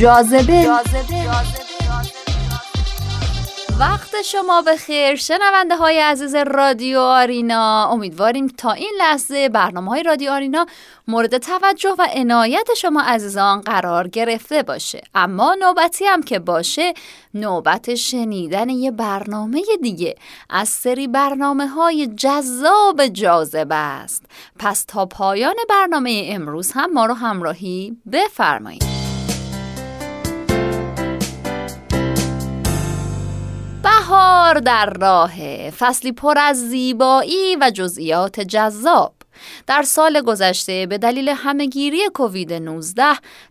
جاذبه. وقت شما به خیر شنونده های عزیز رادیو آرینا امیدواریم تا این لحظه برنامه های رادیو آرینا مورد توجه و عنایت شما عزیزان قرار گرفته باشه. اما نوبتی هم که باشه نوبت شنیدن یه برنامه دیگه. از سری برنامه های جذاب جاذبه است. پس تا پایان برنامه امروز هم ما رو همراهی بفرمایید. بهار در راه فصلی پر از زیبایی و جزئیات جذاب. در سال گذشته به دلیل همهگیری کووید 19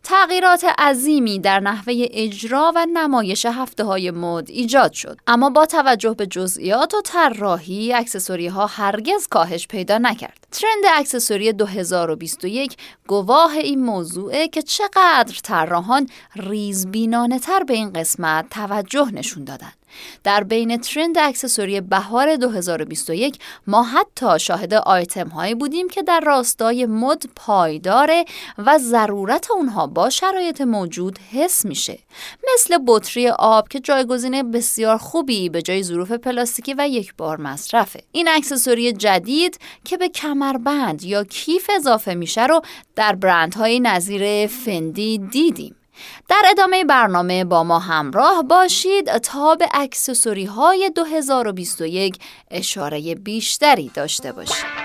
تغییرات عظیمی در نحوه اجرا و نمایش هفته های مد ایجاد شد. اما با توجه به جزئیات و طراحی اکسسوری ها هرگز کاهش پیدا نکرد. ترند اکسسوری 2021 گواه این موضوعه که چقدر طراحان ریزبینانه تر به این قسمت توجه نشون دادن. در بین ترند اکسسوری بهار 2021 ما حتی شاهد آیتم هایی بودیم که در راستای مد پایداره و ضرورت اونها با شرایط موجود حس میشه. مثل بطری آب که جایگزین بسیار خوبی به جای ظروف پلاستیکی و یک بار مصرفه. این اکسسوری جدید که به کمربند یا کیف اضافه میشه رو در برندهای نظیر فندی دیدیم. در ادامه برنامه با ما همراه باشید تا به اکسسوری های 2021 اشاره بیشتری داشته باشید.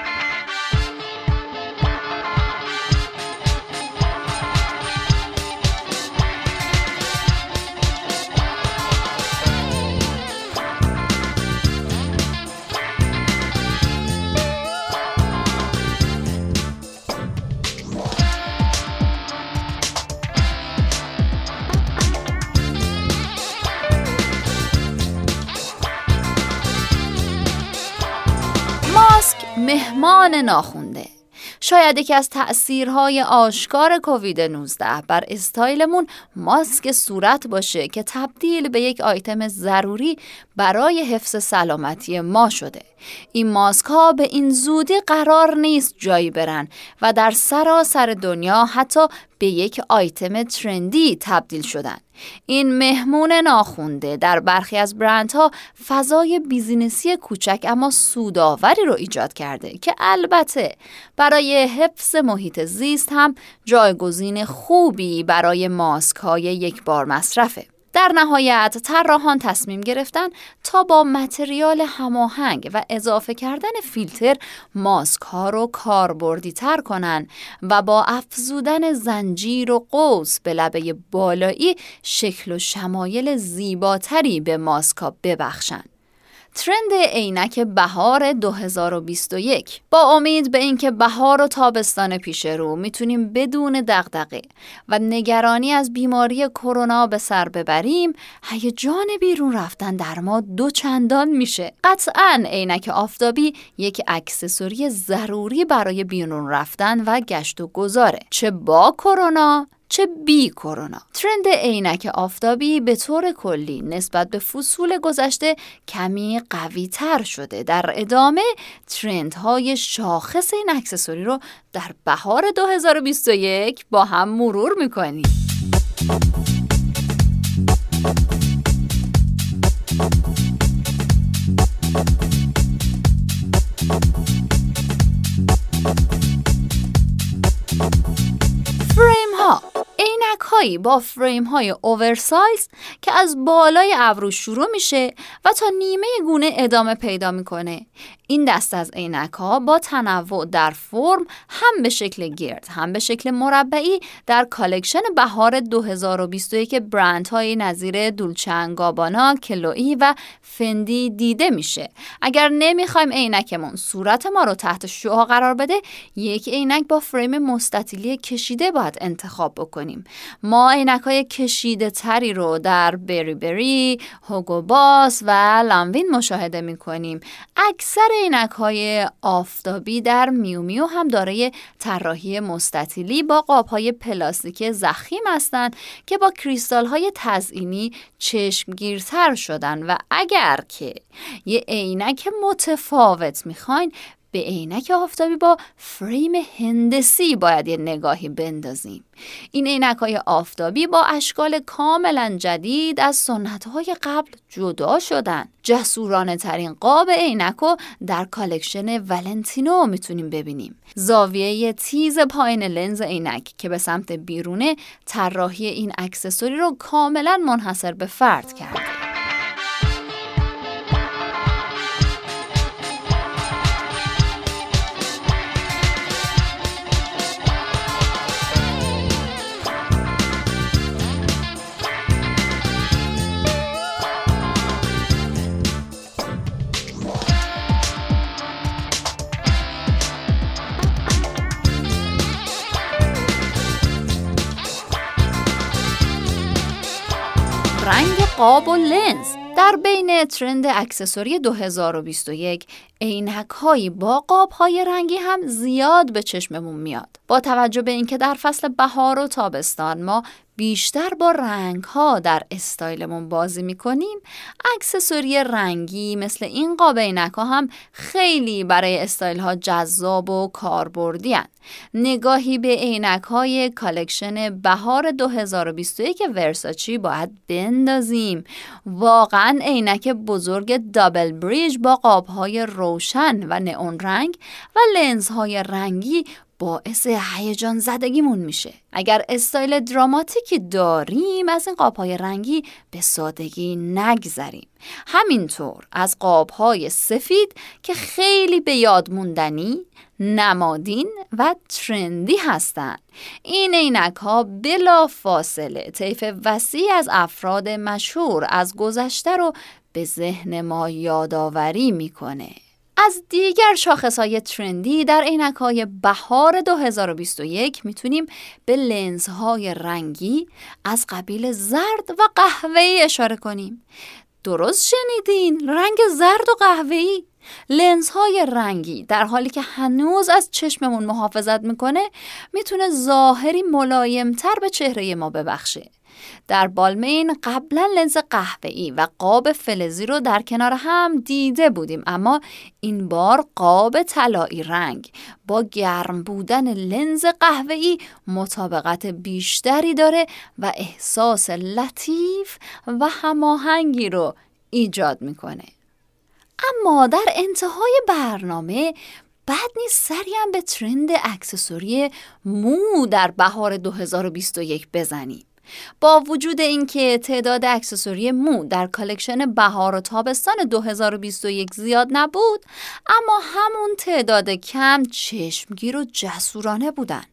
مهمان ناخونده. شاید یکی از تأثیرهای آشکار کووید 19 بر استایلمون ماسک صورت باشه که تبدیل به یک آیتم ضروری برای حفظ سلامتی ما شده. این ماسک ها به این زودی قرار نیست جایی برن و در سراسر دنیا حتی به یک آیتم ترندی تبدیل شدن. این مهمون ناخونده. در برخی از برندها فضای بیزینسی کوچک اما سوداوری رو ایجاد کرده که البته برای حفظ محیط زیست هم جایگزین خوبی برای ماسک های یک بار مصرفه. در نهایت طراحان تصمیم گرفتن تا با متریال هماهنگ و اضافه کردن فیلتر ماسک ها رو کاربردی تر کنن و با افزودن زنجیر و قوس به لبه بالایی شکل و شمایل زیباتری به ماسک ها ببخشند. ترند عینک بهار 2021 با امید به اینکه بهار و تابستان پیش رو می‌تونیم بدون دغدغه و نگرانی از بیماری کرونا به سر ببریم هیجان بیرون رفتن در ما دو چندان میشه. قطعا عینک آفتابی یک اکسسوری ضروری برای بیرون رفتن و گشت و گذاره. چه با کرونا چه بی کرونا. ترند عینک آفتابی به طور کلی نسبت به فصول گذشته کمی قوی تر شده. در ادامه ترند های شاخص این اکسسوری رو در بهار 2021 با هم مرور می‌کنیم. هایی با فریم های oversize که از بالای ابرو شروع میشه و تا نیمه گونه ادامه پیدا می‌کنه. این دست از عینک ها با تنوع در فرم هم به شکل گرد هم به شکل مربعی در collection بهار 2021 برند های نظیر دولچه اند گابانا، کلوئی و فندی دیده میشه. اگر نمی‌خوایم عینکمون صورت ما رو تحت شعاع قرار بده یک عینک با فریم مستطیلی کشیده باید انتخاب بکنیم. ما عینک های کشیده تری رو در بری بری، هوگو باس و لاموین مشاهده می‌کنیم. اکثر عینک های آفتابی در میومیو هم دارای طراحی مستطیلی با قاب های پلاستیک زخیم هستند که با کریستال های تزئینی چشمگیرتر شدن. و اگر که یه عینک متفاوت می‌خواین به عینک آفتابی با فریم هندسی باید یه نگاهی بندازیم. این عینک های آفتابی با اشکال کاملا جدید از سنت های قبل جدا شدن. جسورانه ترین قاب عینک رو در collection ولنتینو می‌تونیم ببینیم. زاویه تیز پایین لنز عینک که به سمت بیرونه طراحی این accessory رو کاملا منحصر به فرد کرده قاب و لنز در بین trend accessory 2021 عینک هایی با قاب های رنگی هم زیاد به چشممون میاد. با توجه به اینکه در فصل بهار و تابستان ما بیشتر با رنگ ها در استایلمون بازی می‌کنیم accessory رنگی مثل این قاب عینک ها هم خیلی برای استایل ها جذاب و کاربردی نگاهی به عینک های collection بهار 2021 ورساچی باید بندازیم. واقعا عینک بزرگ دابل بریج با قاب های روشن و نئون رنگ و لنز های رنگی باعث هیجان زدگیمون میشه. اگر استایل دراماتیکی داریم از این قابهای رنگی به سادگی نگذریم. همینطور از قابهای سفید که خیلی به یاد موندنی نمادین و ترندی هستند این عینک ها بلا فاصله طیف وسیع از افراد مشهور از گذشته رو به ذهن ما یادآوری می‌کنه. از دیگر شاخص های ترندی در عینک های بهار 2021 می‌تونیم به لنز های رنگی از قبیل زرد و قهوه‌ای اشاره کنیم. درست شنیدین؟ رنگ زرد و قهوه‌ای. لنز های رنگی در حالی که هنوز از چشممون محافظت می‌کنه می‌تونه ظاهری ملایمتر به چهره ما ببخشه. در بالمین قبلا لنز قهوه‌ای و قاب فلزی رو در کنار هم دیده بودیم اما این بار قاب طلایی رنگ. با گرم بودن لنز قهوه‌ای مطابقت بیشتری داره و احساس لطیف و هماهنگی رو ایجاد می‌کنه. اما در انتهای برنامه بعد نیست سری هم به ترند اکسسوری مو در بهار 2021 بزنیم. با وجود اینکه تعداد accessory مو در collection بهار و تابستان 2021 زیاد نبود اما همون تعداد کم چشمگیر و جسورانه بودن.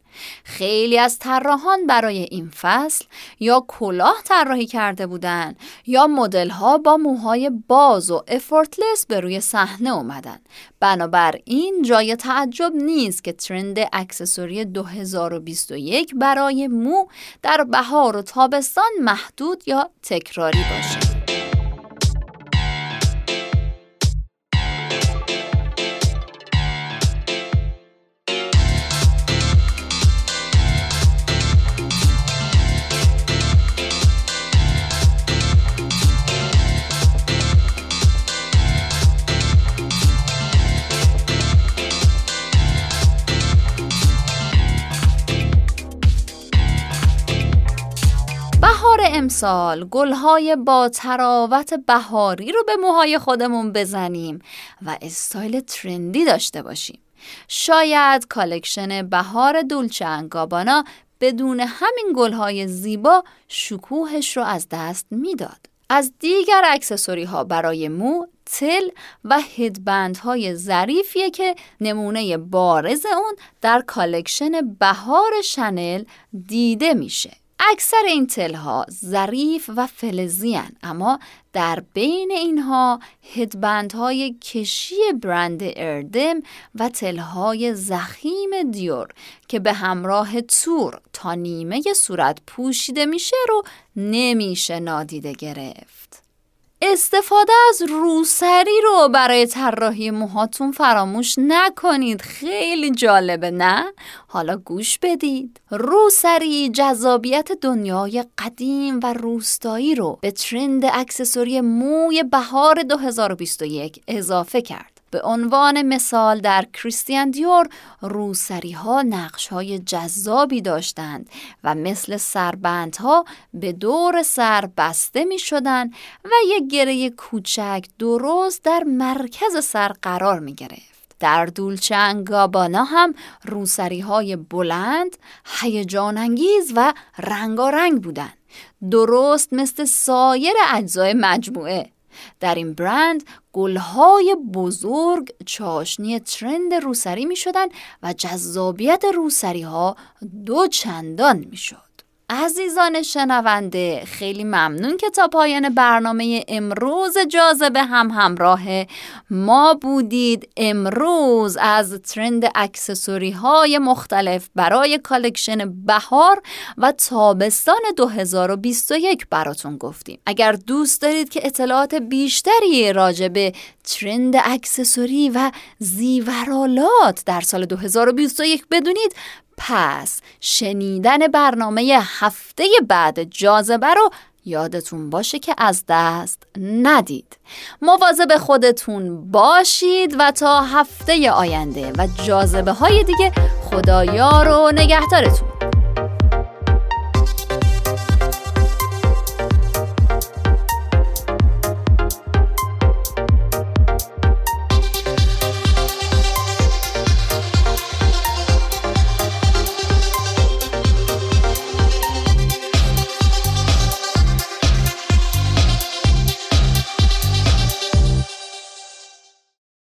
خیلی از طراحان برای این فصل یا کلاه طراحی کرده بودند یا مدل ها با موهای باز و effortless به روی صحنه اومدن. بنابراین جای تعجب نیست که ترند اکسسوری 2021 برای مو در بهار و تابستان محدود یا تکراری باشه. امسال گلهای با طراوت بهاری رو به موهای خودمون بزنیم و style trendy داشته باشیم. شاید collection بهار دولچه اند گابانا بدون همین گلهای زیبا شکوهش رو از دست می‌داد. از دیگر accessory ها برای مو تل و headband های ظریفیه که نمونه بارز اون در collection بهار شنل دیده میشه. اکثر این تلها ظریف و فلزی اما در بین اینها هدبندهای کشی برند اردم و تلهای زخیم دیور که به همراه تور تا نیمه صورت پوشیده میشه رو نمیشه نادیده گرفت. استفاده از روسری رو برای طراحی موهاتون فراموش نکنید. خیلی جالبه نه؟ حالا گوش بدید. روسری جذابیت دنیای قدیم و روستایی رو به ترند اکسسوری موی بهار 2021 اضافه کرد. به عنوان مثال در کریستیان دیور روسری ها نقش های جذابی داشتند و مثل سربندها به دور سر بسته می شدن و یک گره کوچک درست در مرکز سر قرار می گرفت. در دولچنگ گابانا هم روسری های بلند، هیجان انگیز و رنگارنگ بودند. درست مثل سایر اجزای مجموعه در این برند گلهای بزرگ چاشنی ترند روسری می شدن و جذابیت روسری ها دو چندان می شد. عزیزان شنونده خیلی ممنون که تا پایان برنامه امروز جاذبه هم همراه ما بودید. امروز از trend accessory های مختلف برای collection بهار و تابستان 2021 براتون گفتیم. اگر دوست دارید که اطلاعات بیشتری راجع به trend accessory و زیورالات در سال 2021 بدونید پس شنیدن برنامه هفته بعد جاذبه رو یادتون باشه که از دست ندید. مواظب خودتون باشید و تا هفته آینده و جاذبه های دیگه خدایا رو نگهدارتون.